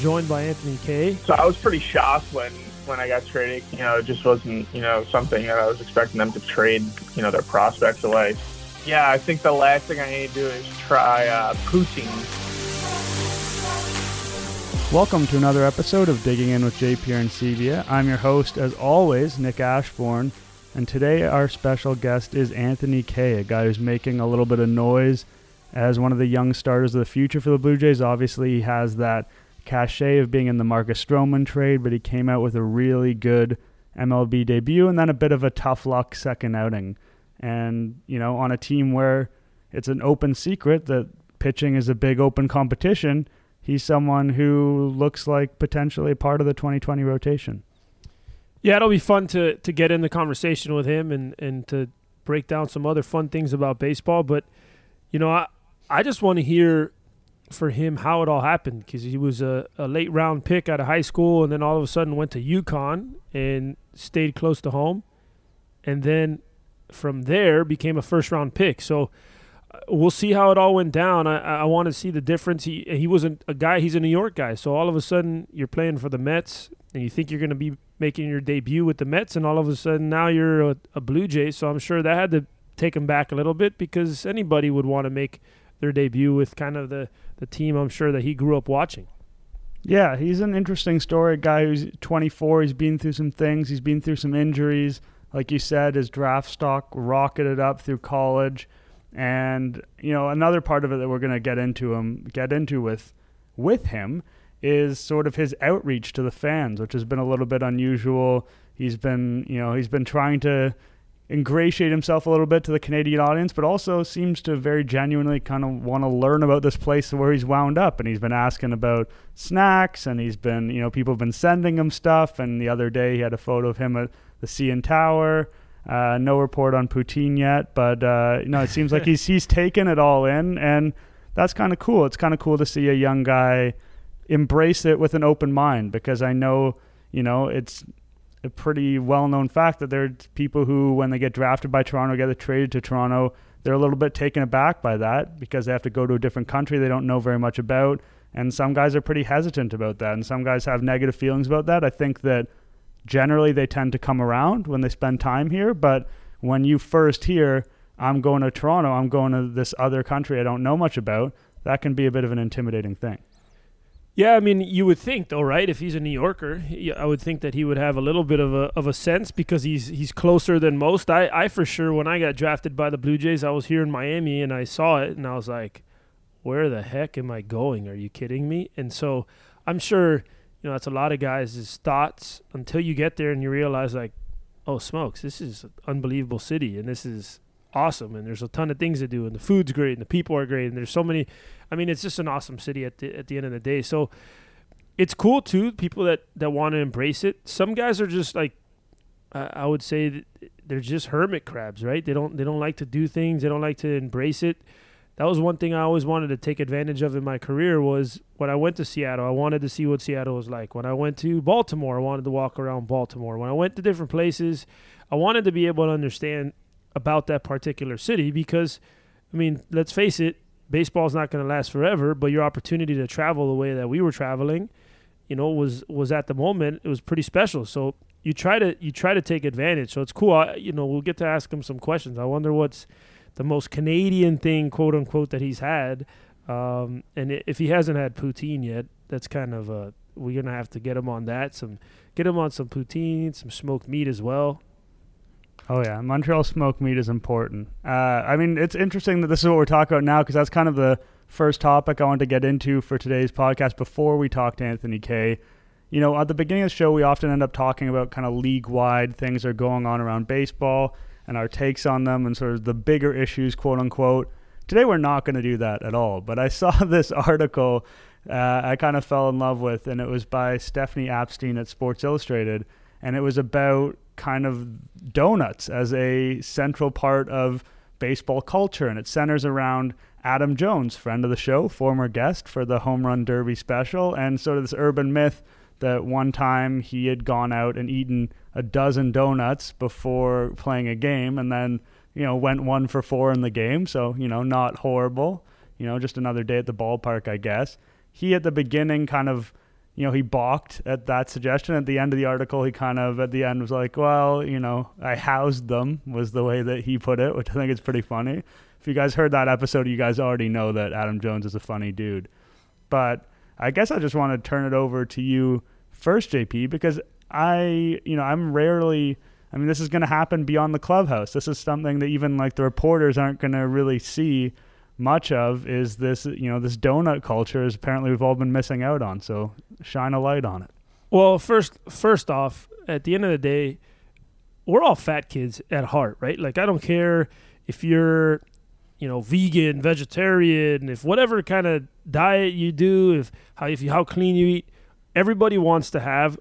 joined by Anthony Kay. So I was pretty shocked when when I got traded. You know, it just wasn't you know something that I was expecting them to trade you know their prospects away. Yeah, I think the last thing I need to do is try uh, poutine. Welcome to another episode of Digging In with JP Arencibia. I'm your host, as always, Nick Ashbourne, and today our special guest is Anthony Kay, a guy who's making a little bit of noise as one of the young starters of the future for the Blue Jays. Obviously, he has that cachet of being in the Marcus Stroman trade, but he came out with a really good MLB debut and then a bit of a tough luck second outing. And, you know, on a team where it's an open secret that pitching is a big open competition, he's someone who looks like potentially part of the 2020 rotation. Yeah, it'll be fun to to get in the conversation with him and and to break down some other fun things about baseball. But you know, I I just want to hear for him how it all happened because he was a, a late round pick out of high school and then all of a sudden went to UConn and stayed close to home, and then from there became a first round pick. So uh, we'll see how it all went down. I, I want to see the difference. He he wasn't a guy. He's a New York guy. So all of a sudden you're playing for the Mets and you think you're going to be making your debut with the Mets, and all of a sudden now you're a, a Blue Jay. So I'm sure that had to take him back a little bit because anybody would want to make their debut with kind of the the team I'm sure that he grew up watching. Yeah, he's an interesting story. A guy who's 24. He's been through some things. He's been through some injuries. Like you said, his draft stock rocketed up through college. And you know, another part of it that we're going to get into him, get into with, with him, is sort of his outreach to the fans, which has been a little bit unusual. He's been, you know, he's been trying to ingratiate himself a little bit to the Canadian audience, but also seems to very genuinely kind of want to learn about this place where he's wound up. And he's been asking about snacks, and he's been, you know, people have been sending him stuff. And the other day he had a photo of him at the CN Tower. Uh, no report on poutine yet, but uh, you know, it seems like he's he's taken it all in, and that's kind of cool. It's kind of cool to see a young guy embrace it with an open mind because I know, you know, it's a pretty well known fact that there are people who, when they get drafted by Toronto, get traded to Toronto, they're a little bit taken aback by that because they have to go to a different country they don't know very much about. And some guys are pretty hesitant about that. And some guys have negative feelings about that. I think that generally they tend to come around when they spend time here. But when you first hear, I'm going to Toronto, I'm going to this other country I don't know much about, that can be a bit of an intimidating thing. Yeah, I mean, you would think though, right? If he's a New Yorker, I would think that he would have a little bit of a of a sense because he's he's closer than most. I I for sure when I got drafted by the Blue Jays, I was here in Miami and I saw it and I was like, where the heck am I going? Are you kidding me? And so I'm sure you know that's a lot of guys' thoughts until you get there and you realize like, oh smokes, this is an unbelievable city and this is awesome and there's a ton of things to do and the food's great and the people are great and there's so many I mean it's just an awesome city at the at the end of the day. So it's cool too people that that want to embrace it. Some guys are just like uh, I would say they're just hermit crabs, right? They don't they don't like to do things, they don't like to embrace it. That was one thing I always wanted to take advantage of in my career was when I went to Seattle, I wanted to see what Seattle was like. When I went to Baltimore, I wanted to walk around Baltimore. When I went to different places, I wanted to be able to understand about that particular city because, I mean, let's face it, baseball is not going to last forever. But your opportunity to travel the way that we were traveling, you know, was was at the moment it was pretty special. So you try to you try to take advantage. So it's cool. I, you know, we'll get to ask him some questions. I wonder what's the most Canadian thing, quote unquote, that he's had. Um, and if he hasn't had poutine yet, that's kind of uh, we're gonna have to get him on that. Some get him on some poutine, some smoked meat as well. Oh yeah, Montreal smoked meat is important. Uh, I mean, it's interesting that this is what we're talking about now because that's kind of the first topic I wanted to get into for today's podcast. Before we talk to Anthony Kay, you know, at the beginning of the show, we often end up talking about kind of league-wide things that are going on around baseball and our takes on them and sort of the bigger issues, quote unquote. Today, we're not going to do that at all. But I saw this article uh, I kind of fell in love with, and it was by Stephanie Apstein at Sports Illustrated, and it was about kind of donuts as a central part of baseball culture, and it centers around Adam Jones, friend of the show, former guest for the Home Run Derby special, and sort of this urban myth that one time he had gone out and eaten a dozen donuts before playing a game, and then you know went one for four in the game. So you know, not horrible. You know, just another day at the ballpark, I guess. He at the beginning kind of you know, he balked at that suggestion. At the end of the article, he kind of at the end was like, "Well, you know, I housed them," was the way that he put it, which I think is pretty funny. If you guys heard that episode, you guys already know that Adam Jones is a funny dude. But I guess I just want to turn it over to you first, JP, because I, you know, I'm rarely. I mean, this is going to happen beyond the clubhouse. This is something that even like the reporters aren't going to really see much of is this you know this donut culture is apparently we've all been missing out on so shine a light on it. Well first first off at the end of the day we're all fat kids at heart right? Like i don't care if you're you know vegan vegetarian if whatever kind of diet you do if how if you how clean you eat everybody wants to have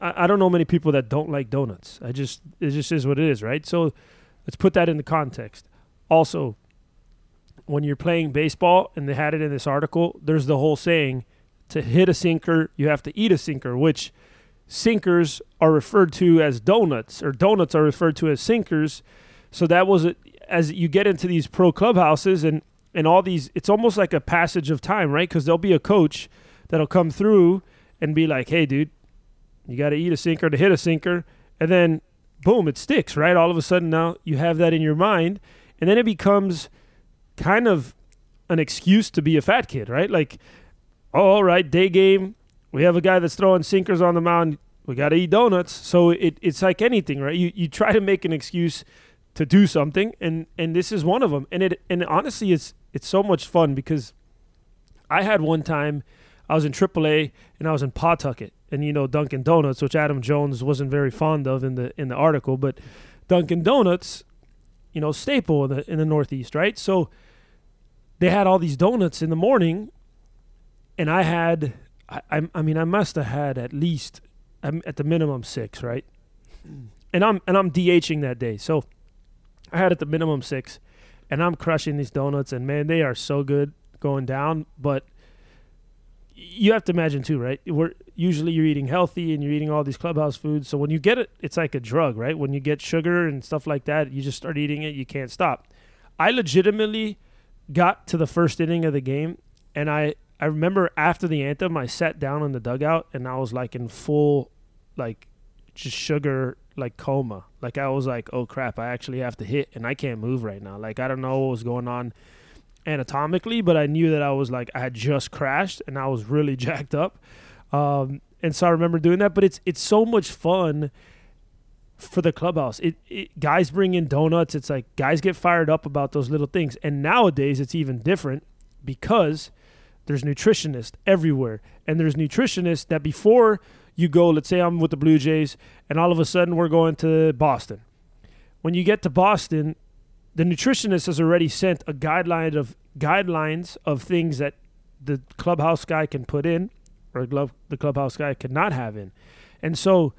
I, I don't know many people that don't like donuts. I just it just is what it is right? So let's put that into context. Also when you're playing baseball, and they had it in this article, there's the whole saying to hit a sinker, you have to eat a sinker, which sinkers are referred to as donuts, or donuts are referred to as sinkers. So that was it. As you get into these pro clubhouses and and all these, it's almost like a passage of time, right? Because there'll be a coach that'll come through and be like, "Hey, dude, you got to eat a sinker to hit a sinker," and then boom, it sticks, right? All of a sudden now you have that in your mind, and then it becomes kind of an excuse to be a fat kid, right? Like, oh, all right, day game. We have a guy that's throwing sinkers on the mound. We got to eat donuts. So it, it's like anything, right? You, you try to make an excuse to do something, and, and this is one of them. And it and honestly, it's it's so much fun because I had one time I was in AAA and I was in Pawtucket, and you know Dunkin' Donuts, which Adam Jones wasn't very fond of in the in the article, but Dunkin' Donuts, you know, staple in the in the Northeast, right? So they had all these donuts in the morning, and I had, I, I, I mean, I must have had at least, um, at the minimum six, right? And I'm and I'm DHing that day, so I had at the minimum six, and I'm crushing these donuts, and man, they are so good going down. But you have to imagine too, right? We're usually you're eating healthy and you're eating all these clubhouse foods. So when you get it, it's like a drug, right? When you get sugar and stuff like that, you just start eating it. You can't stop. I legitimately got to the first inning of the game, and I I remember after the anthem, I sat down in the dugout and I was like in full, like, just sugar like coma. Like I was like, oh crap, I actually have to hit, and I can't move right now. Like I don't know what was going on anatomically, but I knew that I was like I had just crashed and I was really jacked up. Um, and so I remember doing that. But it's it's so much fun for the clubhouse. It, it, guys bring in donuts. It's like guys get fired up about those little things. And nowadays it's even different because there's nutritionists everywhere. And there's nutritionists that before you go, let's say I'm with the Blue Jays and all of a sudden we're going to Boston. When you get to Boston, the nutritionist has already sent a guideline of guidelines of things that the clubhouse guy can put in or the clubhouse guy cannot have in. And so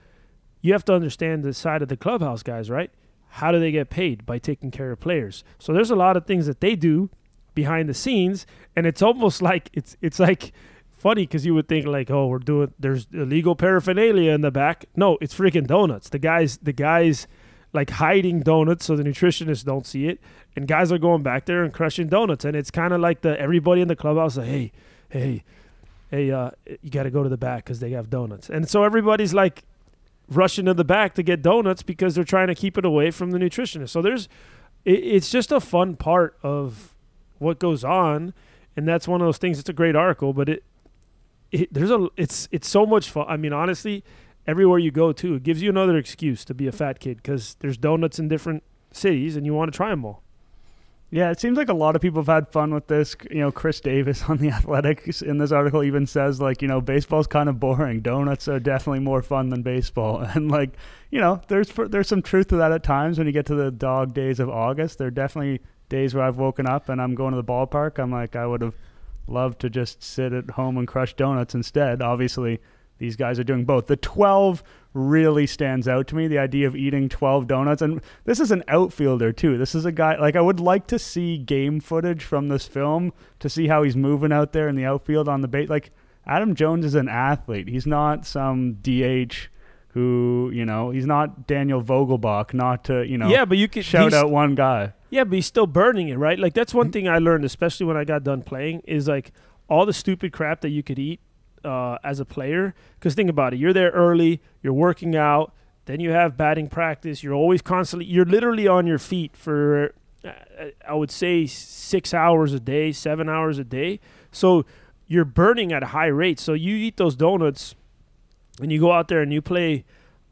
you have to understand the side of the clubhouse guys, right? How do they get paid? By taking care of players. So there's a lot of things that they do behind the scenes, and it's almost like it's it's like funny because you would think like, oh, we're doing there's illegal paraphernalia in the back. No, it's freaking donuts. The guys, the guys, like hiding donuts so the nutritionists don't see it, and guys are going back there and crushing donuts, and it's kind of like the everybody in the clubhouse like, hey, hey, hey, uh, you got to go to the back because they have donuts, and so everybody's like rushing to the back to get donuts because they're trying to keep it away from the nutritionist. So there's, it, it's just a fun part of what goes on, and that's one of those things. It's a great article, but it, it there's a it's it's so much fun. I mean, honestly, everywhere you go to, it gives you another excuse to be a fat kid because there's donuts in different cities, and you want to try them all. Yeah, it seems like a lot of people have had fun with this. You know, Khris Davis on the Athletics in this article even says like, you know, baseball's kind of boring. Donuts are definitely more fun than baseball, and like, you know, there's there's some truth to that at times. When you get to the dog days of August, there are definitely days where I've woken up and I'm going to the ballpark. I'm like, I would have loved to just sit at home and crush donuts instead. Obviously, these guys are doing both. The 12 really stands out to me. The idea of eating 12 donuts. And this is an outfielder, too. This is a guy, like, I would like to see game footage from this film to see how he's moving out there in the outfield on the bait. Like, Adam Jones is an athlete. He's not some DH who, you know, he's not Daniel Vogelbach, not to, you know, yeah, but you could shout out one guy. Yeah, but he's still burning it, right? Like, that's one mm-hmm. thing I learned, especially when I got done playing, is like all the stupid crap that you could eat uh, as a player. Because think about it, you're there early, you're working out, then you have batting practice. You're always constantly, you're literally on your feet for, uh, I would say, six hours a day, seven hours a day. So you're burning at a high rate. So you eat those donuts, and you go out there and you play,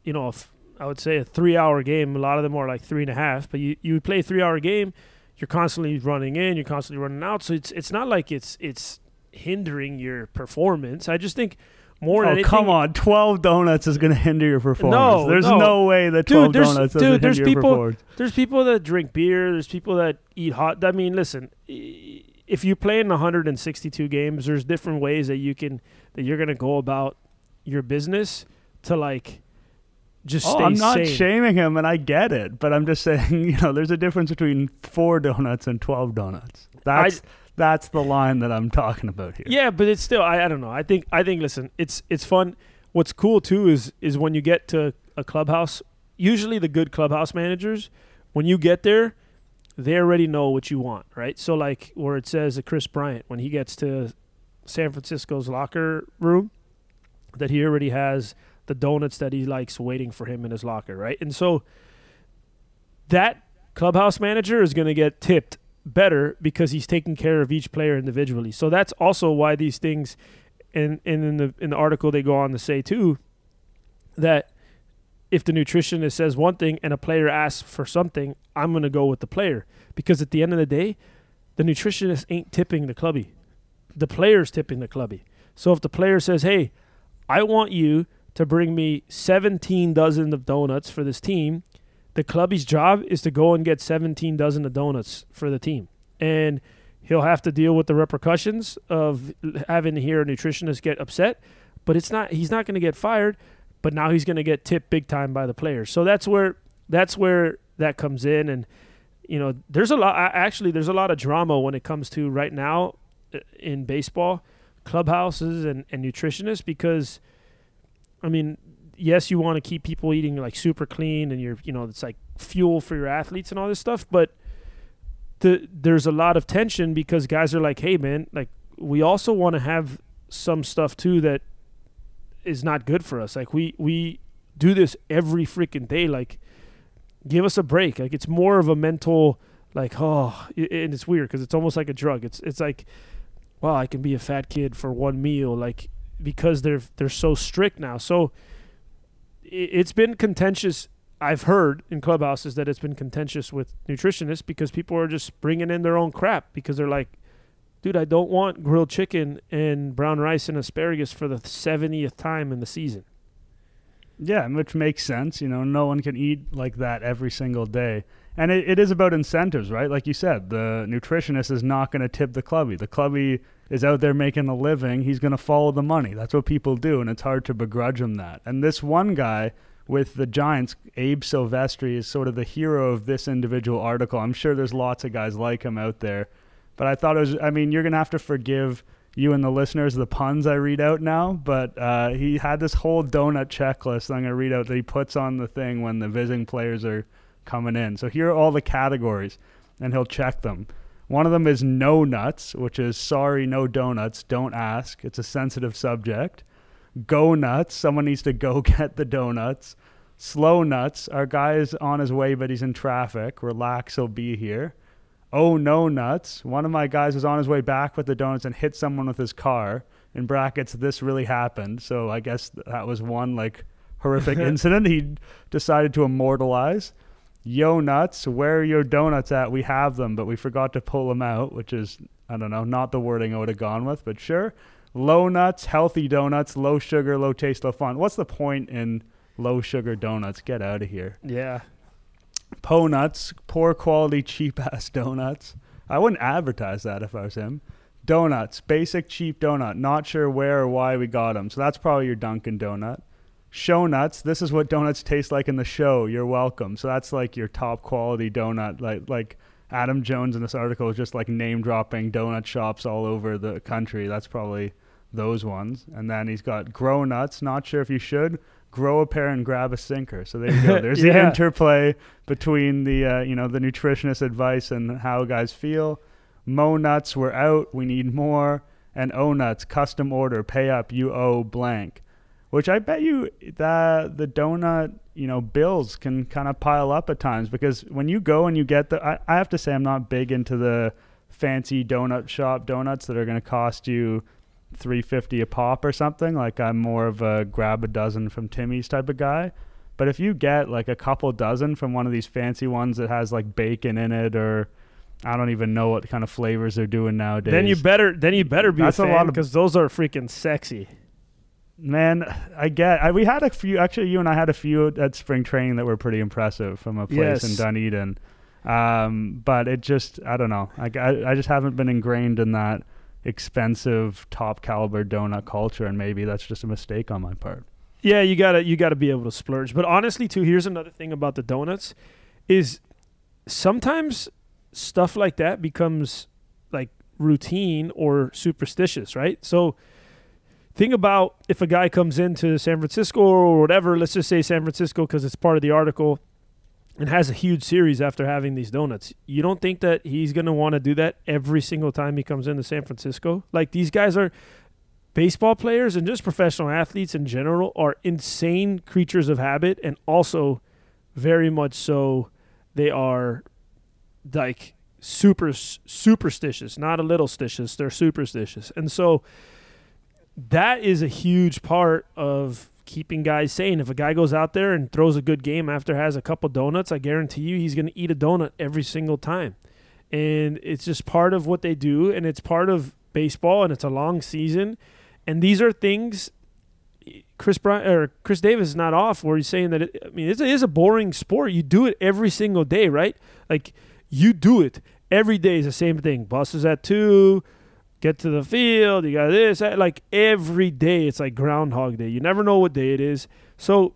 you know, I would say a three-hour game. A lot of them are like three and a half, but you you play a three-hour game. You're constantly running in, you're constantly running out. So it's it's not like it's it's hindering your performance. I just think more. Oh come on! Twelve donuts is going to hinder your performance. No, there's no. no, way that Dude, twelve there's- donuts dude, there's hinder your people- performance. There's people that drink beer. There's people that eat hot. I mean, listen, if you play in 162 games, there's different ways that you can that you're gonna go about your business to like just Oh, stay I'm not sane. shaming him, and I get it, but I'm just saying, you know, there's a difference between four donuts and twelve donuts. That's that's the line that I'm talking about here. Yeah, but it's still I, I don't know. I think I think listen, it's it's fun. What's cool too is is when you get to a clubhouse, usually the good clubhouse managers, when you get there, they already know what you want, right? So like where it says that Kris Bryant when he gets to San Francisco's locker room that he already has the donuts that he likes waiting for him in his locker, right? And so that clubhouse manager is going to get tipped better because he's taking care of each player individually. So that's also why these things and and in the in the article they go on to say too that if the nutritionist says one thing and a player asks for something, I'm to go with the player because at the end of the day, the nutritionist ain't tipping the clubby. The player's tipping the clubby. So if the player says, "Hey, I want you to bring me 17 dozen of donuts for this team," the clubby's job is to go and get 17 dozen of donuts for the team. And he'll have to deal with the repercussions of having to hear a nutritionist get upset, but it's not he's not going to get fired, but now he's going to get tipped big time by the players. So that's where that's where that comes in and you know, there's a lot actually there's a lot of drama when it comes to right now uh, in baseball clubhouses and, and nutritionists because I mean, yes, you want to keep people eating like super clean and you're, you know, it's like fuel for your athletes and all this stuff, but the there's a lot of tension because guys are like, "Hey man, like we also want to have some stuff too that is not good for us. Like we we do this every freaking day like give us a break. Like it's more of a mental like oh, and it's weird because it's almost like a drug. It's it's like wow, I can be a fat kid for one meal like because they're they're so strict now. So it's been contentious. I've heard in clubhouses that it's been contentious with nutritionists because people are just bringing in their own crap because they're like, dude, I don't want grilled chicken and brown rice and asparagus for the 70th time in the season. Yeah, which makes sense. You know, no one can eat like that every single day. And it, it is about incentives, right? Like you said, the nutritionist is not going to tip the clubby. The clubby is out there making a living. He's going to follow the money. That's what people do, and it's hard to begrudge him that. And this one guy with the Giants, Abe Silvestri, is sort of the hero of this individual article. I'm sure there's lots of guys like him out there. But I thought it was, I mean, you're going to have to forgive you and the listeners the puns I read out now, but uh, he had this whole donut checklist I'm going to read out that he puts on the thing when the visiting players are coming in. So here are all the categories, and he'll check them. One of them is no nuts, which is sorry, no donuts, don't ask. It's a sensitive subject. Go nuts, someone needs to go get the donuts. Slow nuts, our guy is on his way, but he's in traffic. Relax, he'll be here. Oh no nuts. One of my guys was on his way back with the donuts and hit someone with his car. In brackets, this really happened. So I guess that was one like horrific incident he decided to immortalize. Yo nuts, where are your donuts at? We have them, but we forgot to pull them out, which is I don't know, not the wording I would have gone with, but sure. Low nuts, healthy donuts, low sugar, low taste, low fun. What's the point in low sugar donuts? Get out of here. Yeah. Po nuts, poor quality, cheap ass donuts. I wouldn't advertise that if I was him. Donuts, basic cheap donut. Not sure where or why we got them. So that's probably your Dunkin' Donut. Show nuts. This is what donuts taste like in the show. You're welcome. So that's like your top quality donut. Like like Adam Jones in this article is just like name dropping donut shops all over the country. That's probably those ones. And then he's got grow nuts. Not sure if you should grow a pair and grab a sinker. So there you go. There's the interplay between the uh, you know the nutritionist advice and how guys feel. Mo nuts, we're out. We need more. and O Nuts custom order. Pay up, you owe blank. Which I bet you that the donut, you know, bills can kind of pile up at times because when you go and you get the, I, I have to say I'm not big into the fancy donut shop donuts that are going to cost you 350 a pop or something like i'm more of a grab a dozen from timmy's type of guy but if you get like a couple dozen from one of these fancy ones that has like bacon in it or I don't even know what kind of flavors they're doing nowadays. Then you better then you better be That's a fan because those are freaking sexy. Man, I get. I, we had a few. Actually, you and I had a few at spring training that were pretty impressive from a place in Dunedin. Um, but it just, I don't know. I, I, I just haven't been ingrained in that expensive, top caliber donut culture, and maybe that's just a mistake on my part. Yeah, you gotta you gotta be able to splurge. But honestly, too, here's another thing about the donuts, is sometimes stuff like that becomes like routine or superstitious, right? So think about if a guy comes into San Francisco or whatever, let's just say San Francisco because it's part of the article and has a huge series after having these donuts. You don't think that he's going to want to do that every single time he comes into San Francisco? Like these guys are baseball players and just professional athletes in general are insane creatures of habit and also very much so they are like super superstitious, not a little stitious, they're superstitious. And so that is a huge part of keeping guys sane. If a guy goes out there and throws a good game after has a couple donuts, I guarantee you he's going to eat a donut every single time. And it's just part of what they do and it's part of baseball and it's a long season. And these are things Kris Bryant or Khris Davis is not off where he's saying that it, I mean it is a boring sport. You do it every single day, right? Like you do it every day is the same thing. Buses at two, get to the field. You got this, like every day. It's like Groundhog Day. You never know what day it is. So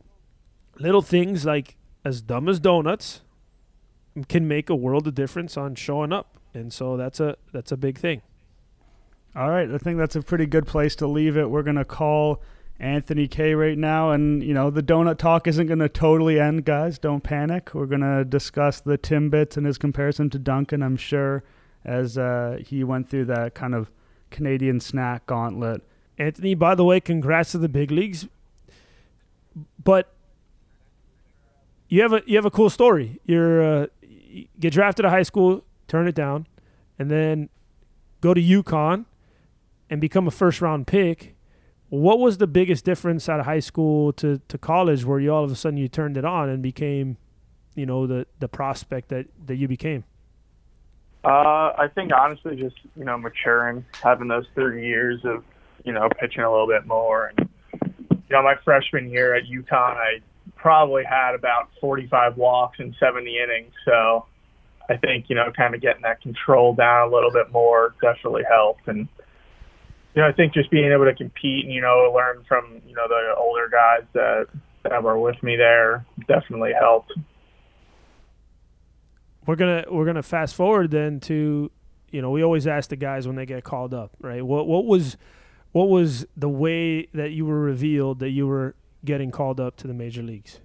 little things like as dumb as donuts can make a world of difference on showing up, and so that's a that's a big thing. All right, I think that's a pretty good place to leave it. We're gonna call Anthony Kay right now, and you know the donut talk isn't gonna totally end, guys. Don't panic. We're gonna discuss the Timbits and his comparison to Dunkin'. I'm sure as uh, he went through that kind of Canadian snack gauntlet. Anthony, by the way, congrats to the big leagues. But you have a you have a cool story. You're uh, you get drafted of high school, turn it down, and then go to UConn and become a first round pick. What was the biggest difference out of high school to, to college where you all of a sudden you turned it on and became, you know, the, the prospect that, that you became? Uh, I think honestly, just you know, maturing, having those three years of you know pitching a little bit more, and you know, my freshman year at UConn, I probably had about 45 walks in 70 innings. So I think you know, kind of getting that control down a little bit more definitely helped, and you know, I think just being able to compete and you know, learn from you know the older guys that that were with me there definitely helped. We're gonna we're gonna fast forward then to you know we always ask the guys when they get called up right? What what was what was the way that you were revealed that you were getting called up to the major leagues?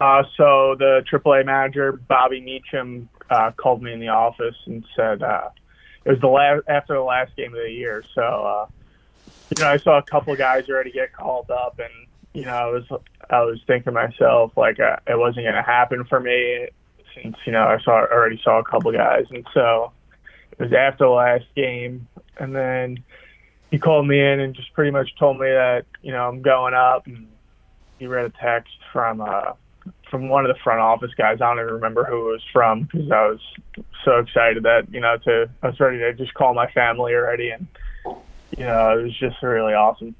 Uh, so the AAA manager Bobby Meacham uh, called me in the office and said uh, it was the last after the last game of the year. So uh, you know, I saw a couple guys already get called up, and you know, I was I was thinking to myself like uh, it wasn't going to happen for me since you know I saw already saw a couple guys, and so it was after the last game, and then he called me in and just pretty much told me that you know I'm going up, and he read a text from uh, from one of the front office guys. I don't even remember who it was from because I was so excited that you know to I was ready to just call my family already, and you know it was just really awesome.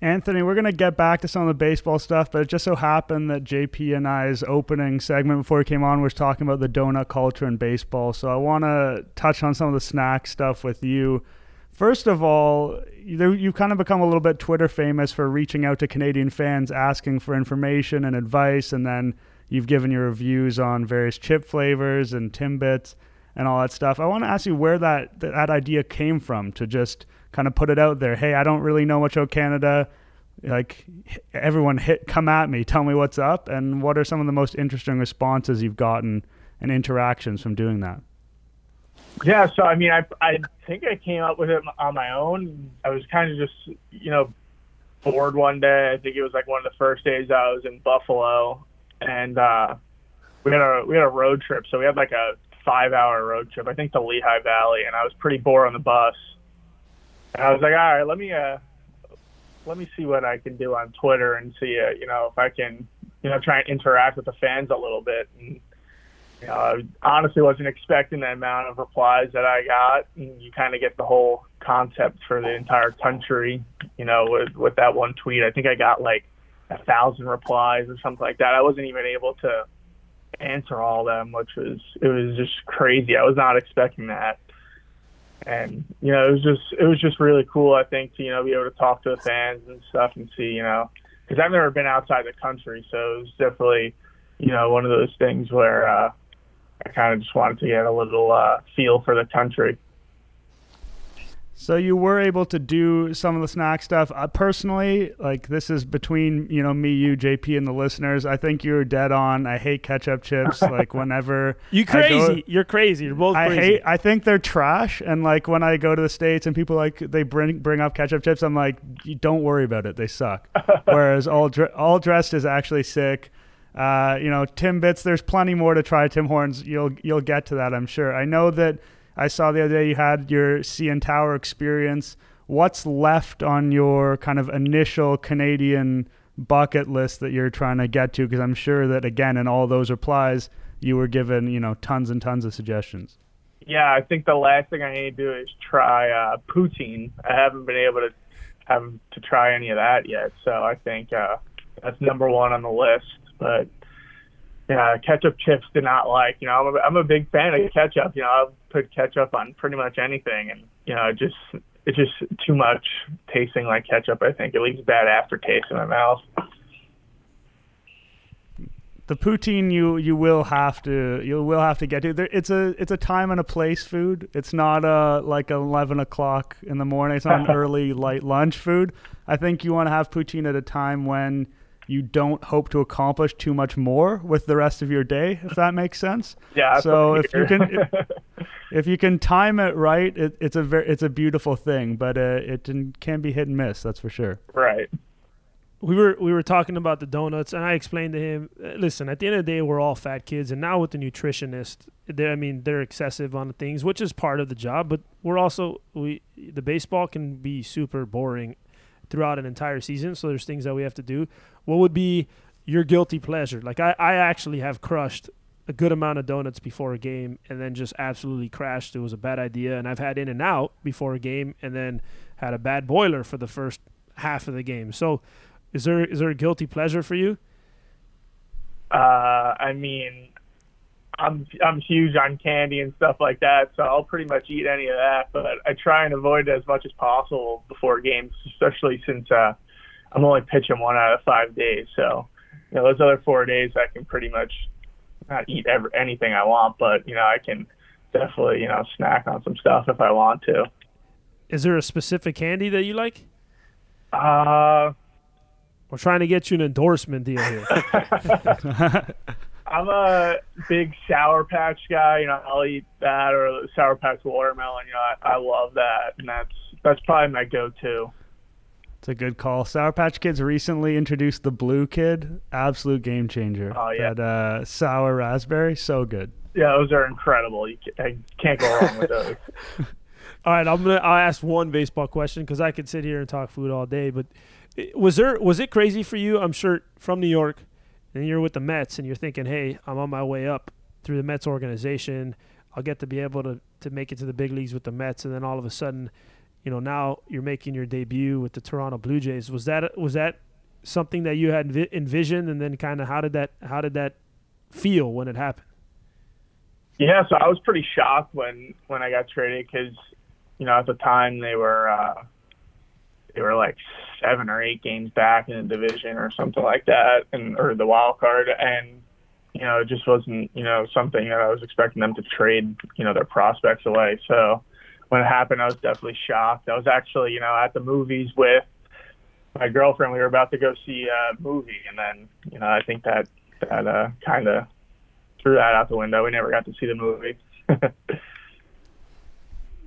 Anthony, we're going to get back to some of the baseball stuff, but it just so happened that JP and I's opening segment before he came on was talking about the donut culture in baseball. So I want to touch on some of the snack stuff with you. First of all, you, you've kind of become a little bit Twitter famous for reaching out to Canadian fans asking for information and advice, and then you've given your reviews on various chip flavors and Timbits and all that stuff. I want to ask you where that that idea came from to just kind of put it out there. Hey, I don't really know much about Canada. Like everyone hit come at me, tell me what's up and what are some of the most interesting responses you've gotten and interactions from doing that? Yeah, so I mean, I I think I came up with it on my own. I was kind of just you know bored one day. I think it was like one of the first days I was in Buffalo, and uh, we had a we had a road trip. So we had like a five hour road trip. I think to Lehigh Valley, and I was pretty bored on the bus. I was like, all right, let me uh, let me see what I can do on Twitter and see uh, you know if I can you know try and interact with the fans a little bit. And you know, I honestly wasn't expecting the amount of replies that I got. And you kind of get the whole concept for the entire country, you know, with, with that one tweet. I think I got like a thousand replies or something like that. I wasn't even able to answer all of them, which was, it was just crazy. I was not expecting that. And, you know, it was just, it was just really cool, I think, to, you know, be able to talk to the fans and stuff and see, you know, because I've never been outside the country. So it was definitely, you know, one of those things where, uh, I kind of just wanted to get a little uh, feel for the country. So you were able to do some of the snack stuff. Uh, personally, like this is between you know me, you, JP, and the listeners. I think you're dead on. I hate ketchup chips. like whenever you crazy, go, you're crazy. You're both. I crazy. hate. I think they're trash. And like when I go to the states and people like they bring bring up ketchup chips, I'm like, don't worry about it. They suck. Whereas all all dressed is actually sick. Uh, you know, Timbits. There's plenty more to try. Tim Hortons. You'll you'll get to that, I'm sure. I know that I saw the other day you had your CN Tower experience. What's left on your kind of initial Canadian bucket list that you're trying to get to? Because I'm sure that again, in all those replies, you were given you know tons and tons of suggestions. Yeah, I think the last thing I need to do is try uh, poutine. I haven't been able to have to try any of that yet, so I think uh, that's number one on the list. But yeah, ketchup chips did not like. You know, I'm a, I'm a big fan of ketchup. You know, I'll put ketchup on pretty much anything, and you know, it just it's just too much tasting like ketchup. I think it leaves bad aftertaste in my mouth. The poutine you you will have to you will have to get to. There, it's a it's a time and a place food. It's not a like eleven o'clock in the morning. It's not an early light lunch food. I think you want to have poutine at a time when you don't hope to accomplish too much more with the rest of your day, if that makes sense. Yeah. So if you can, if, if, you can time it right, it, it's a very, it's a beautiful thing, but uh, it can be hit and miss. That's for sure. Right. We were we were talking about the donuts, and I explained to him, uh, listen, at the end of the day, we're all fat kids, and now with the nutritionist, I mean, they're excessive on the things, which is part of the job, but we're also we the baseball can be super boring throughout an entire season. So there's things that we have to do. What would be your guilty pleasure? Like I, I actually have crushed a good amount of donuts before a game and then just absolutely crashed. It was a bad idea. And I've had In-N-Out before a game and then had a bad boiler for the first half of the game. So is there is there a guilty pleasure for you? Uh, I mean, I'm I'm huge on candy and stuff like that, so I'll pretty much eat any of that. But I try and avoid it as much as possible before games, especially since uh, I'm only pitching one out of five days. So you know, those other four days I can pretty much not eat ever anything I want, but you know I can definitely you know snack on some stuff if I want to. Is there a specific candy that you like? Uh, we're trying to get you an endorsement deal here. I'm a big Sour Patch guy. You know, I'll eat that or Sour Patch watermelon. You know, I, I love that, and that's that's probably my go-to. It's a good call. Sour Patch Kids recently introduced the Blue Kid, absolute game changer. Oh yeah, that uh, sour raspberry, so good. Yeah, those are incredible. You can't, can't go wrong with those. all right, I'm gonna. I'll ask one baseball question because I could sit here and talk food all day. But was there was it crazy for you? I'm sure from New York and you're with the Mets and you're thinking, hey, I'm on my way up through the Mets organization. I'll get to be able to, to make it to the big leagues with the Mets. And then all of a sudden, you know, now you're making your debut with the Toronto Blue Jays. Was that, was that something that you had envisioned? And then kind of how did that, how did that feel when it happened? Yeah, so I was pretty shocked when, when I got traded because, you know, at the time they were, uh, they were like seven or eight games back in the division or something like that, and or the wild card, and you know, it just wasn't you know something that I was expecting them to trade you know their prospects away. So when it happened, I was definitely shocked. I was actually you know at the movies with my girlfriend. We were about to go see a movie, and then you know I think that that uh, kind of threw that out the window. We never got to see the movie.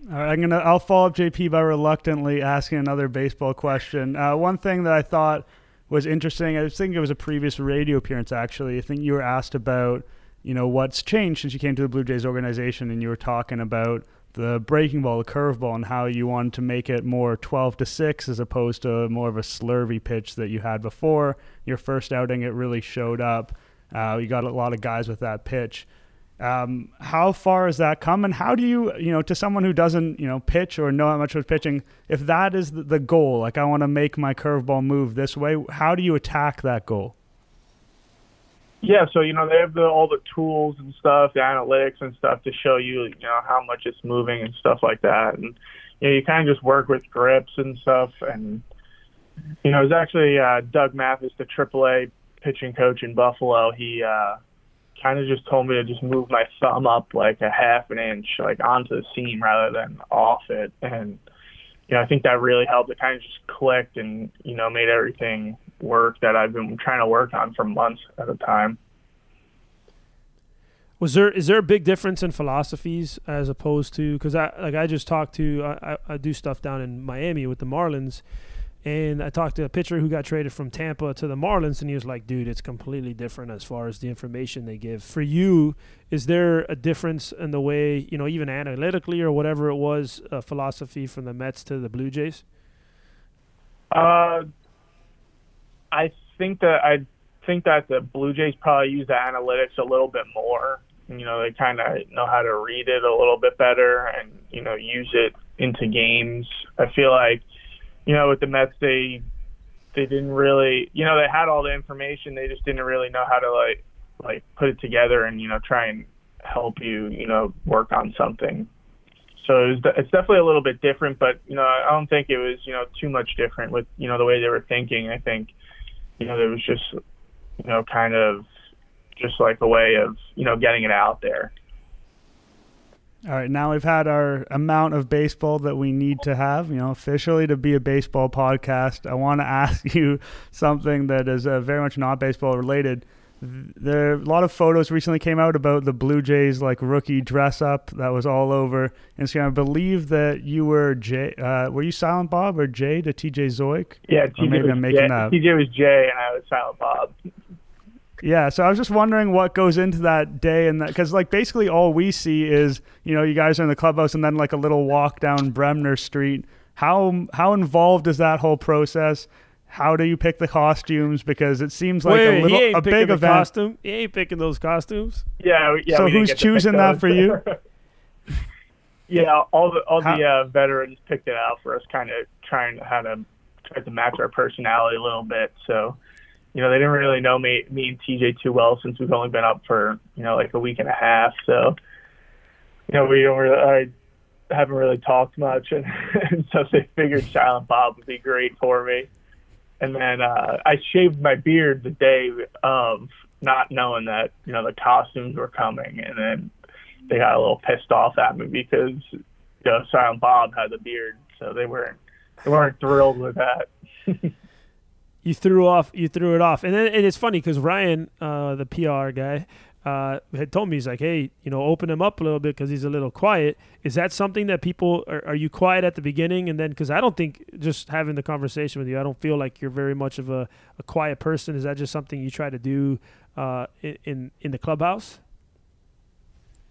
All right, I'm gonna. I'll follow up JP by reluctantly asking another baseball question. Uh, one thing that I thought was interesting. I was thinking it was a previous radio appearance. Actually, I think you were asked about, you know, what's changed since you came to the Blue Jays organization, and you were talking about the breaking ball, the curveball, and how you wanted to make it more 12 to 6 as opposed to more of a slurvy pitch that you had before. Your first outing, it really showed up. Uh, you got a lot of guys with that pitch. Um, how far has that come, and how do you, you know, to someone who doesn't, you know, pitch or know how much of pitching, if that is the goal, like I want to make my curveball move this way, how do you attack that goal? Yeah, so you know they have the, all the tools and stuff, the analytics and stuff to show you, you know, how much it's moving and stuff like that, and you know you kind of just work with grips and stuff, and you know it's actually uh, Doug Mathis, the AAA pitching coach in Buffalo. He uh, kind of just told me to just move my thumb up like a half an inch, like onto the seam rather than off it. And, you know, I think that really helped. It kind of just clicked and, you know, made everything work that I've been trying to work on for months at a time. Was there is there a big difference in philosophies as opposed to because I like I just talked to I, I do stuff down in Miami with the Marlins, and I talked to a pitcher who got traded from Tampa to the Marlins, and he was like, dude, it's completely different as far as the information they give. For you, is there a difference in the way, you know, even analytically or whatever it was, a philosophy from the Mets to the Blue Jays? Uh, I think that I think that the Blue Jays probably use the analytics a little bit more. You know, they kind of know how to read it a little bit better and, you know, use it into games. I feel like you know, with the Mets, they they didn't really, you know, they had all the information, they just didn't really know how to like like put it together and you know try and help you, you know, work on something. So it was, it's definitely a little bit different, but you know, I don't think it was you know too much different with you know the way they were thinking. I think you know there was just you know kind of just like a way of you know getting it out there. All right, now we've had our amount of baseball that we need to have, you know, officially to be a baseball podcast. I want to ask you something that is uh, very much not baseball related. There, a lot of photos recently came out about the Blue Jays like rookie dress up that was all over Instagram. I believe that you were Jay. Uh, were you Silent Bob or Jay to TJ Zeuch? Yeah, TJ maybe was I'm making Jay, that. TJ was Jay and I was Silent Bob. Yeah, so I was just wondering what goes into that day and that because like basically all we see is you know you guys are in the clubhouse and then like a little walk down Bremner Street. How how involved is that whole process? How do you pick the costumes? Because it seems like wait, a little a big event. Costume. He ain't picking those costumes. Yeah, yeah. So who's choosing that for you? yeah, all the all how? the uh, veterans picked it out for us, kind of trying how to try to match our personality a little bit. So you know, they didn't really know me, me and TJ too well since we've only been up for, you know, like a week and a half. So, you know, we don't really, I haven't really talked much. And, and so they figured Silent Bob would be great for me. And then uh, I shaved my beard the day of not knowing that, you know, the costumes were coming. And then they got a little pissed off at me because, you know, Silent Bob had the beard. So they weren't, they weren't thrilled with that. you threw off you threw it off. And then and it's funny because ryan uh, the pr guy uh, had told me he's like hey you know open him up a little bit because he's a little quiet. Is that something that people are, are you quiet at the beginning? And then because i don't think just having the conversation with you i don't feel like you're very much of a, a quiet person. Is that just something you try to do uh, in in the clubhouse?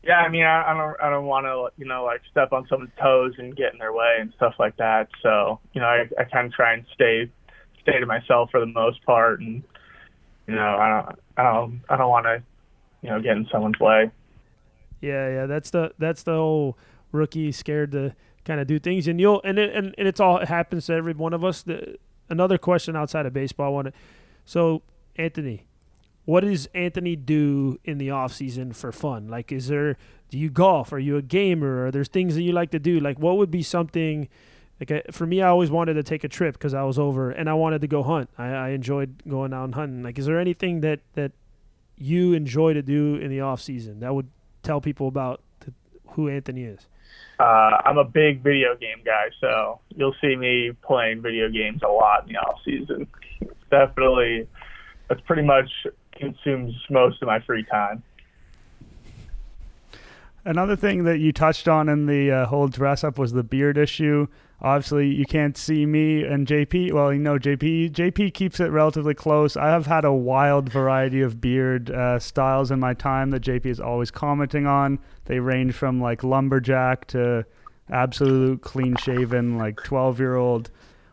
Yeah, I mean, I, I don't, I don't want to, you know, like step on someone's toes and get in their way and stuff like that. So, you know, I, I kind of try and stay stay to myself for the most part, and you know, I don't, I don't, I don't want to, you know, get in someone's way. Yeah, yeah, that's the that's the whole rookie scared to kind of do things, and you'll and it, and, and it's all it happens to every one of us. The, another question outside of baseball, to. So, Anthony, what does Anthony do in the off season for fun? Like, is there do you golf? Are you a gamer? Are there things that you like to do? Like, what would be something? Like I, for me, I always wanted to take a trip because I was over and I wanted to go hunt. I, I enjoyed going out and hunting. Like, is there anything that that you enjoy to do in the off season that would tell people about the, who Anthony is? Uh, I'm a big video game guy, so you'll see me playing video games a lot in the off season. Definitely, that's pretty much consumes most of my free time. Another thing that you touched on in the uh, whole dress up was the beard issue. Obviously, you can't see me and JP. Well, you know, JP. JP keeps it relatively close. I have had a wild variety of beard uh, styles in my time that JP is always commenting on. They range from like lumberjack to absolute clean shaven, like 12 year old.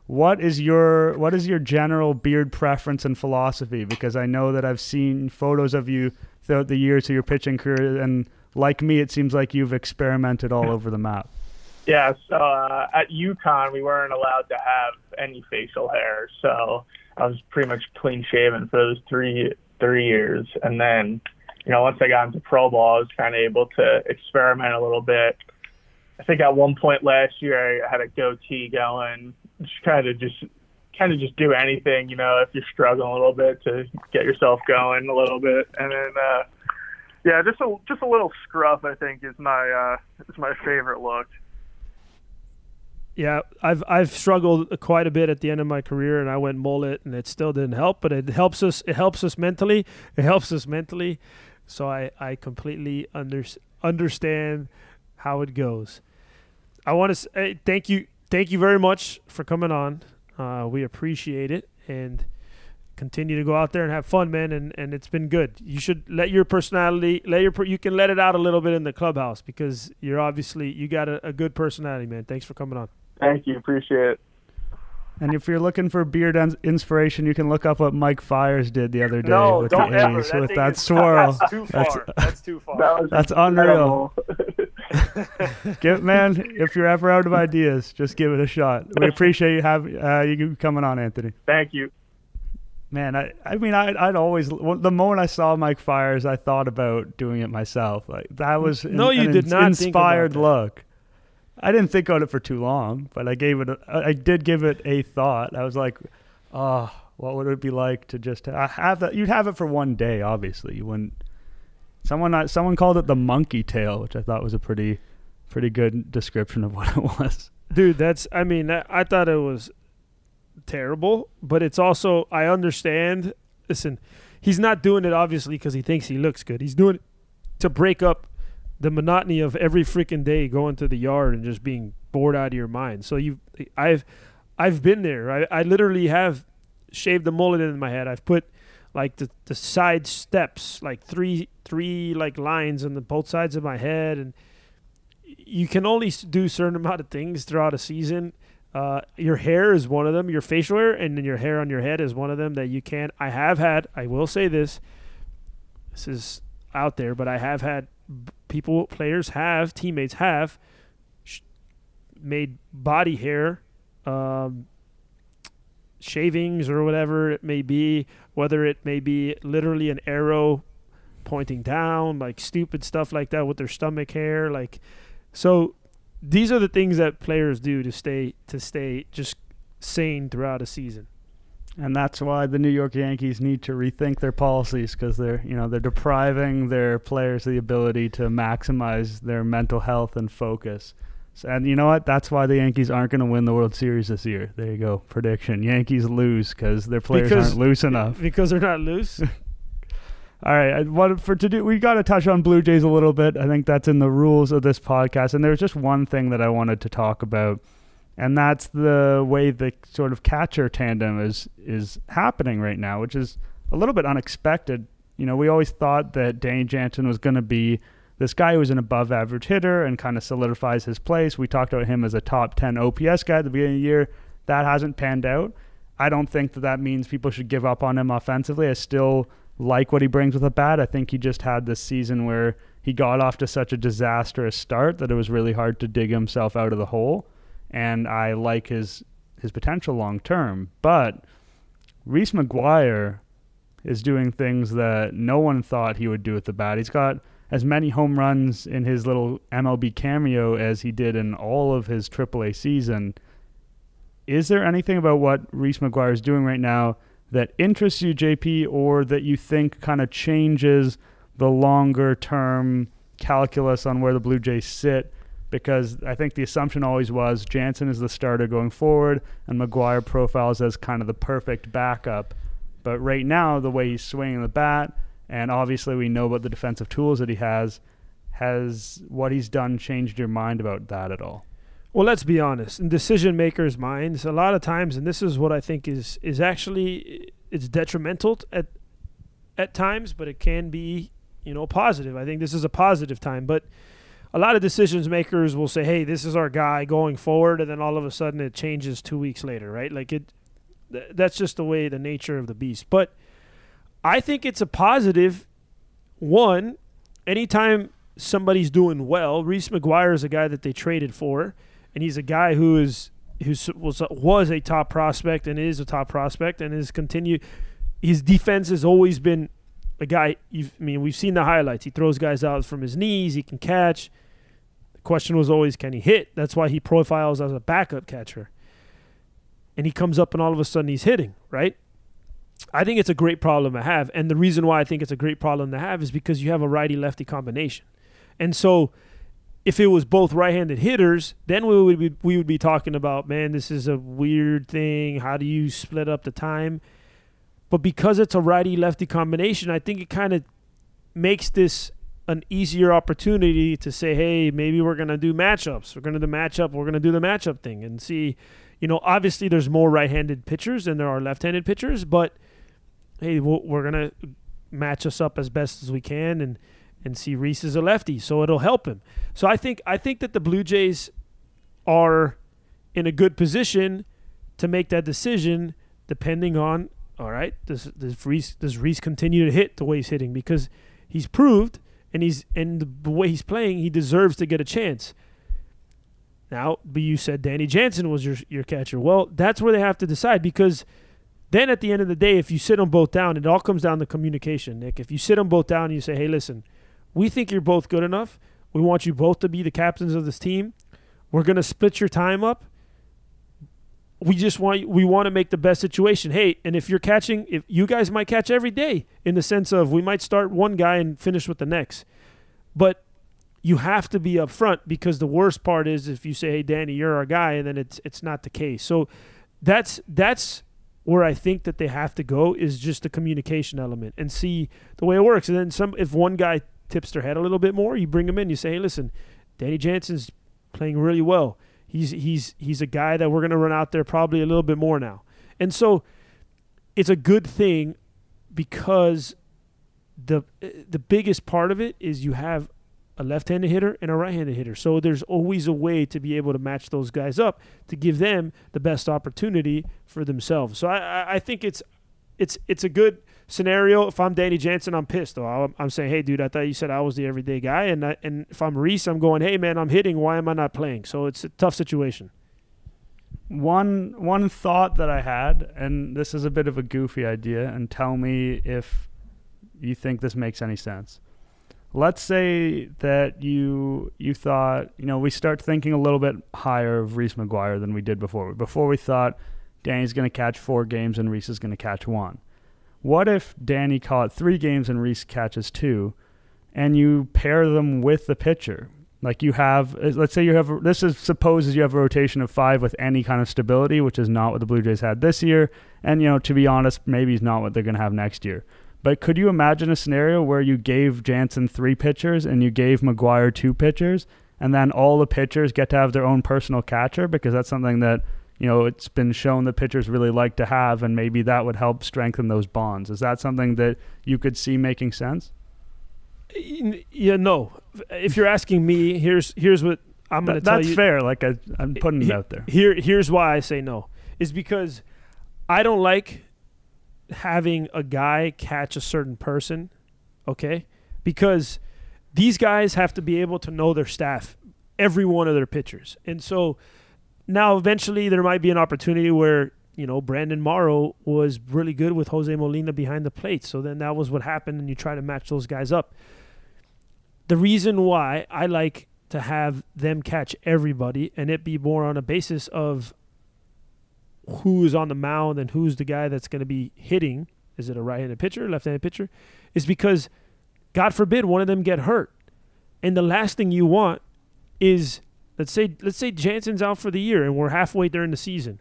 What is your what is your general beard preference and philosophy? Because I know that I've seen photos of you throughout the years of your pitching career, and like me, it seems like you've experimented all over the map. Yeah, so uh, at UConn, we weren't allowed to have any facial hair, so I was pretty much clean shaven for those three three years. And then, you know, once I got into pro ball, I was kind of able to experiment a little bit. I think at one point last year, I had a goatee going, just kind of just kind of just do anything, you know, if you're struggling a little bit to get yourself going a little bit, and then. uh yeah, just a just a little scruff. I think is my uh, is my favorite look. Yeah, I've I've struggled quite a bit at the end of my career, and I went mullet, and it still didn't help. But it helps us. It helps us mentally. It helps us mentally. So I I completely under, understand how it goes. I want to say thank you thank you very much for coming on. Uh, we appreciate it, and continue to go out there and have fun, man. And, and it's been good. You should let your personality, let your you can let it out a little bit in the clubhouse because you're obviously you got a, a good personality, man. Thanks for coming on. Thank you. Appreciate it. And if you're looking for beard inspiration, you can look up what Mike Fiers did the other day no, with don't the ever. A's that with that is, swirl. That's too far. That's, that's too far. That that's unreal. give man, if you're ever out of ideas, just give it a shot. We appreciate you have uh, you coming on, Anthony. Thank you. Man, I, I mean, I, I'd always the moment I saw Mike Fiers, I thought about doing it myself. Like that was no, an, you an did not inspired think look. I didn't think on it for too long, but I gave it. A, I did give it a thought. I was like, oh, what would it be like to just have that? You'd have it for one day, obviously. You wouldn't. Someone, someone called it the monkey tail, which I thought was a pretty, pretty good description of what it was. Dude, that's. I mean, I thought it was terrible, but it's also I understand. Listen, he's not doing it obviously because he thinks he looks good. He's doing it to break up the monotony of every freaking day going to the yard and just being bored out of your mind. So you, I've, I've been there. I, I literally have shaved the mullet in my head. I've put like the, the side steps, like three three like lines on the both sides of my head, and you can only do certain amount of things throughout a season. Uh, your hair is one of them. Your facial hair and then your hair on your head is one of them that you can. I have had. I will say this. This is out there, but I have had people, players have, teammates have sh- made body hair, um, shavings or whatever it may be, whether it may be literally an arrow pointing down, like stupid stuff like that with their stomach hair, like so. These are the things that players do to stay to stay just sane throughout a season and that's why the New York Yankees need to rethink their policies because they're you know they're depriving their players of the ability to maximize their mental health and focus. So, and you know what? That's why the Yankees aren't going to win the World Series this year. There you go, prediction: Yankees lose because their players because, aren't loose enough. Because they're not loose. All right, what for to do? We got to touch on Blue Jays a little bit. I think that's in the rules of this podcast. And there's just one thing that I wanted to talk about and that's the way the sort of catcher tandem is is happening right now, which is a little bit unexpected. You know, we always thought that Danny Jansen was going to be this guy who was an above average hitter and kind of solidifies his place. We talked about him as a top 10 OPS guy at the beginning of the year. That hasn't panned out. I don't think that that means people should give up on him offensively. I still like what he brings with a bat. I think he just had this season where he got off to such a disastrous start that it was really hard to dig himself out of the hole and I like his his potential long term. But Reese McGuire is doing things that no one thought he would do at the bat. He's got as many home runs in his little MLB cameo as he did in all of his AAA season. Is there anything about what Reese McGuire is doing right now that interests you, JP, or that you think kind of changes the longer term calculus on where the Blue Jays sit because I think the assumption always was Jansen is the starter going forward and McGuire profiles as kind of the perfect backup. But right now, the way he's swinging the bat, and obviously we know about the defensive tools that he has, Has what he's done changed your mind about that at all? Well, let's be honest. In decision makers' minds, a lot of times, and this is what I think is is actually it's detrimental at at times, but it can be you know positive. I think this is a positive time, but a lot of decisions makers will say, "Hey, this is our guy going forward," and then all of a sudden it changes two weeks later, right? Like it. Th- that's just the way the nature of the beast. But I think it's a positive. One, anytime somebody's doing well, Reese McGuire is a guy that they traded for, and he's a guy who is who was was a top prospect and is a top prospect and is continued. His defense has always been a guy. I mean, we've seen the highlights. He throws guys out from his knees. He can catch. The question was always, can he hit? That's why he profiles as a backup catcher. And he comes up and all of a sudden he's hitting, right? I think it's a great problem to have. And the reason why I think it's a great problem to have is because you have a righty lefty combination. And so if it was both right-handed hitters, then we would be, we would be talking about, man, this is a weird thing. How do you split up the time? But because it's a righty-lefty combination, I think it kind of makes this an easier opportunity to say, hey, maybe we're going to do matchups. We're going to do matchup. We're going to do the matchup thing and see. You know, obviously there's more right-handed pitchers than there are left-handed pitchers, but hey, we're going to match us up as best as we can and – and see Reese is a lefty, so it'll help him. So I think I think that the Blue Jays are in a good position to make that decision, depending on all right, does does Reese does Reese continue to hit the way he's hitting because he's proved and he's and the way he's playing, he deserves to get a chance. Now, but you said Danny Jansen was your your catcher. Well, that's where they have to decide because then at the end of the day, if you sit them both down, it all comes down to communication, Nick. If you sit them both down and you say, "Hey, listen, we think you're both good enough. We want you both to be the captains of this team. We're to split your time up. We just want we want to make the best situation. Hey, and if you're catching, if you guys might catch every day in the sense of we might start one guy and finish with the next. But you have to be upfront because the worst part is if you say, "Hey, Danny, you're our guy," and then it's it's not the case. So that's that's where I think that they have to go is just the communication element and see the way it works. And then some if one guy tips their head a little bit more, you bring him in. You say, "Hey, listen, Danny Jansen's playing really well. He's he's he's a guy that we're going to run out there probably a little bit more now." And so it's a good thing because the the biggest part of it is you have a left-handed hitter and a right-handed hitter. So there's always a way to be able to match those guys up to give them the best opportunity for themselves. So I, I think it's it's it's a good scenario, if I'm Danny Jansen, I'm pissed. Though I'm, I'm, saying, hey, dude, I thought you said I was the everyday guy, and I, and if I'm Reese, I'm going, hey, man, I'm hitting. Why am I not playing? So it's a tough situation. One one thought that I had, and this is a bit of a goofy idea, and tell me if you think this makes any sense. Let's say that you you thought, you know, we start thinking a little bit higher of Reese McGuire than we did before. Before we thought Danny's going to catch four games and Reese is going to catch one. What if Danny caught three games and Reese catches two, and you pair them with the pitcher? Like you have, uh, let's say you have, this is supposes you have a rotation of five with any kind of stability, which is not what the Blue Jays had this year. And, you know, to be honest, maybe it's not what they're going to have next year. But could you imagine a scenario where you gave Jansen three pitchers and you gave McGuire two pitchers, and then all the pitchers get to have their own personal catcher? Because that's something that you know, it's been shown that pitchers really like to have, and maybe that would help strengthen those bonds. Is that something that you could see making sense? Yeah, no. If you're asking me, here's here's what I'm going to tell you. That's fair. Like I, am putting it out there. Here, here's why I say no. Is because I don't like having a guy catch a certain person. Okay, because these guys have to be able to know their staff, every one of their pitchers, and so now, eventually, there might be an opportunity where you know Brandon Morrow was really good with Jose Molina behind the plate. So then that was what happened, and you try to match those guys up. The reason why I like to have them catch everybody and it be more on a basis of who's on the mound and who's the guy that's going to be hitting. Is it a right-handed pitcher, left-handed pitcher? Is because, God forbid, one of them get hurt, and the last thing you want is Let's say let's say Jansen's out for the year and we're halfway during the season,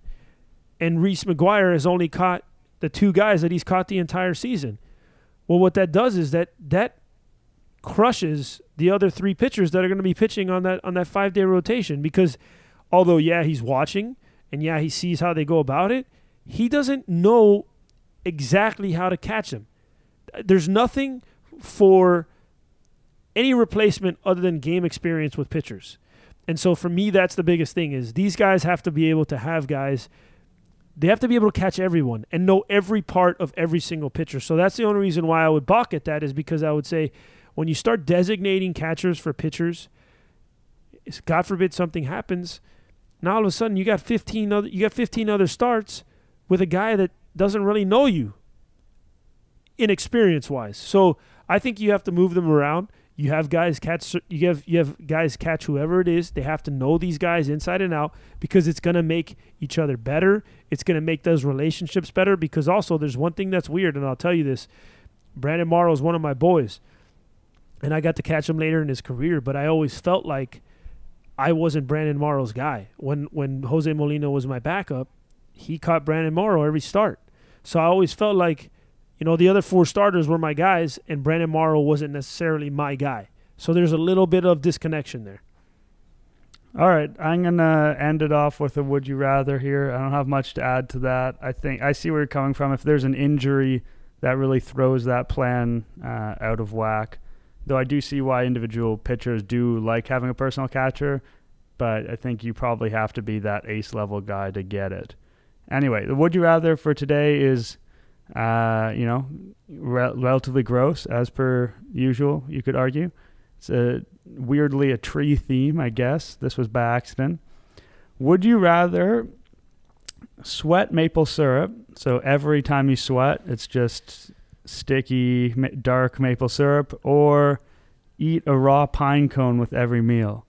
and Reese McGuire has only caught the two guys that he's caught the entire season. Well, what that does is that that crushes the other three pitchers that are going to be pitching on that on that five day rotation because although yeah he's watching and yeah he sees how they go about it he doesn't know exactly how to catch them there's nothing for any replacement other than game experience with pitchers and so for me that's the biggest thing is these guys have to be able to have guys they have to be able to catch everyone and know every part of every single pitcher so that's the only reason why i would balk at that is because i would say when you start designating catchers for pitchers, God forbid something happens, now all of a sudden you got 15 other you got 15 other starts with a guy that doesn't really know you inexperience wise. So I think you have to move them around. You have guys catch you have you have guys catch whoever it is. They have to know these guys inside and out because it's going to make each other better. It's going to make those relationships better because also there's one thing that's weird and I'll tell you this. Brandon Morrow is one of my boys and I got to catch him later in his career. But I always felt like I wasn't Brandon Morrow's guy. When when Jose Molina was my backup, he caught Brandon Morrow every start. So I always felt like, you know, the other four starters were my guys, and Brandon Morrow wasn't necessarily my guy. So there's a little bit of disconnection there. All right, I'm gonna end it off with a would you rather here. I don't have much to add to that. I think I see where you're coming from. If there's an injury that really throws that plan uh, out of whack, Though I do see why individual pitchers do like having a personal catcher, but I think you probably have to be that ace level guy to get it. Anyway, the would you rather for today is, uh, you know, re- relatively gross as per usual. You could argue it's a weirdly a tree theme, I guess. This was by accident. Would you rather sweat maple syrup? So every time you sweat, it's just sticky, dark maple syrup, or eat a raw pine cone with every meal.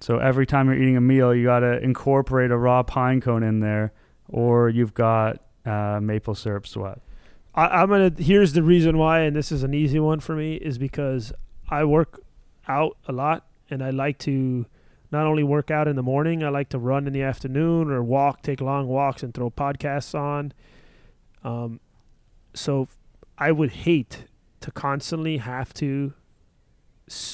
So every time you're eating a meal, you got to incorporate a raw pine cone in there, or you've got uh, maple syrup sweat. I, am gonna. Here's the reason why, and this is an easy one for me, is because I work out a lot, and I like to not only work out in the morning, I like to run in the afternoon or walk, take long walks, and throw podcasts on. Um, so I would hate to constantly have to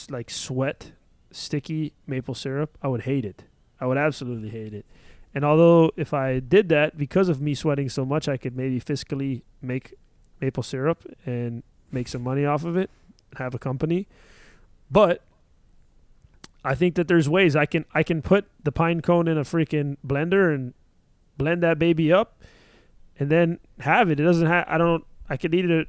like sweat sticky maple syrup. I would hate it. I would absolutely hate it. And although if I did that because of me sweating so much, I could maybe fiscally make maple syrup and make some money off of it, have a company. But I think that there's ways I can I can put the pine cone in a freaking blender and blend that baby up and then have it. It doesn't have I don't I could eat it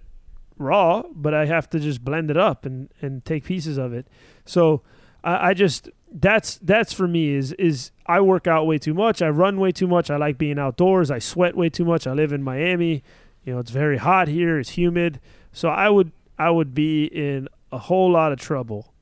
raw, but I have to just blend it up and, and take pieces of it. So I, I just that's that's for me is is I work out way too much. I run way too much. I like being outdoors. I sweat way too much. I live in Miami. You know, it's very hot here. It's humid. So I would I would be in a whole lot of trouble.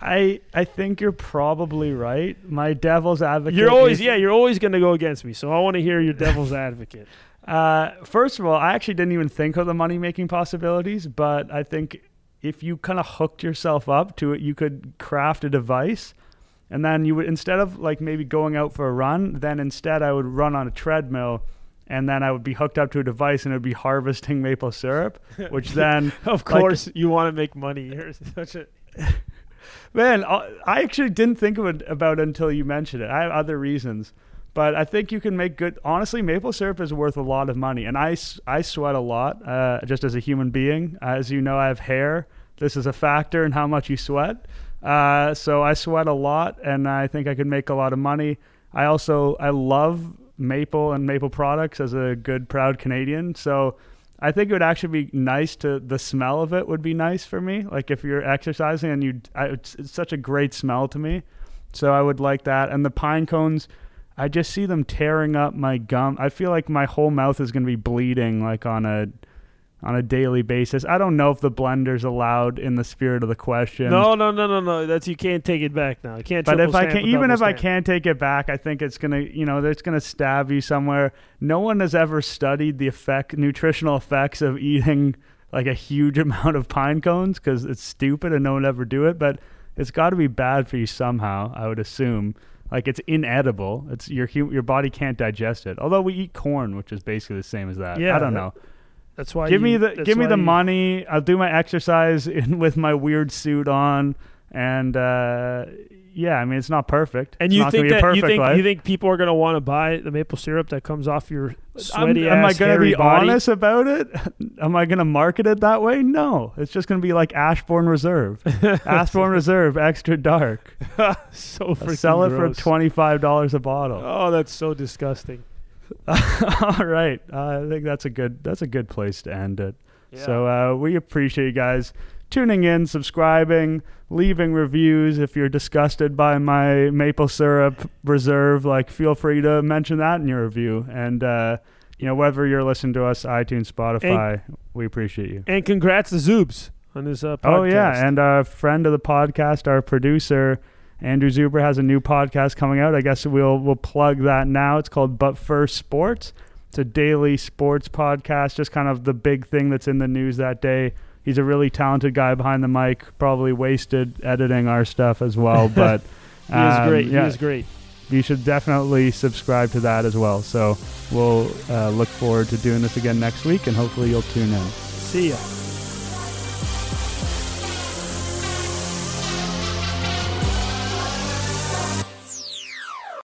I I think you're probably right. My devil's advocate. You're always yeah. You're always going to go against me. So I want to hear your devil's advocate. Uh, first of all, I actually didn't even think of the money making possibilities, but I think if you kind of hooked yourself up to it, you could craft a device. And then you would, instead of like maybe going out for a run, then instead I would run on a treadmill and then I would be hooked up to a device and it would be harvesting maple syrup, which then. of course, like, you want to make money. You're such a. Man, I actually didn't think of it about it until you mentioned it. I have other reasons. But I think you can make good. Honestly, maple syrup is worth a lot of money, and I, I sweat a lot uh, just as a human being. As you know, I have hair. This is a factor in how much you sweat. Uh, so I sweat a lot, and I think I could make a lot of money. I also I love maple and maple products as a good proud Canadian. So I think it would actually be nice to the smell of it would be nice for me. Like if you're exercising and you, I, it's, it's such a great smell to me. So I would like that. And the pine cones I just see them tearing up my gum. I feel like my whole mouth is going to be bleeding like on a on a daily basis. I don't know if the blender's allowed in the spirit of the question. No, no, no, no, no. That's you can't take it back now. You can't. But if I can, even if stamp. I can't take it back, I think it's gonna, you know, it's gonna stab you somewhere. No one has ever studied the effect, nutritional effects of eating like a huge amount of pine cones because it's stupid and no one ever do it. But it's got to be bad for you somehow. I would assume. Like it's inedible. It's your your body can't digest it. Although we eat corn, which is basically the same as that. Yeah, I don't know. That's why. give me the give me the you- money. I'll do my exercise in, with my weird suit on, and uh, yeah, I mean it's not perfect. And It's you think that you think life. you think people are gonna want to buy the maple syrup that comes off your I'm- sweaty am I gonna be body? honest about it? Am I gonna market it that way? No, it's just gonna be like Ashbourne Reserve, Ashbourne Reserve Extra Dark. so freaking Sell it gross. for twenty five dollars a bottle. Oh, that's so disgusting. All right, uh, I think that's a good that's a good place to end it. So uh, we appreciate you guys tuning in, subscribing, leaving reviews. If you're disgusted by my maple syrup reserve, like feel free to mention that in your review. And uh, you know whether you're listening to us, iTunes, Spotify, we appreciate you. and congrats to Zoobs on this uh, podcast. Oh yeah, and a friend of the podcast, our producer. Andrew Zuber has a new podcast coming out. I guess we'll we'll plug that now. It's called But First Sports. It's a daily sports podcast, just kind of the big thing that's in the news that day. He's a really talented guy behind the mic, probably wasted editing our stuff as well, but he is um, great. Yeah, He is great. you should definitely subscribe to that as well. So we'll uh, look forward to doing this again next week, and hopefully you'll tune in. See ya.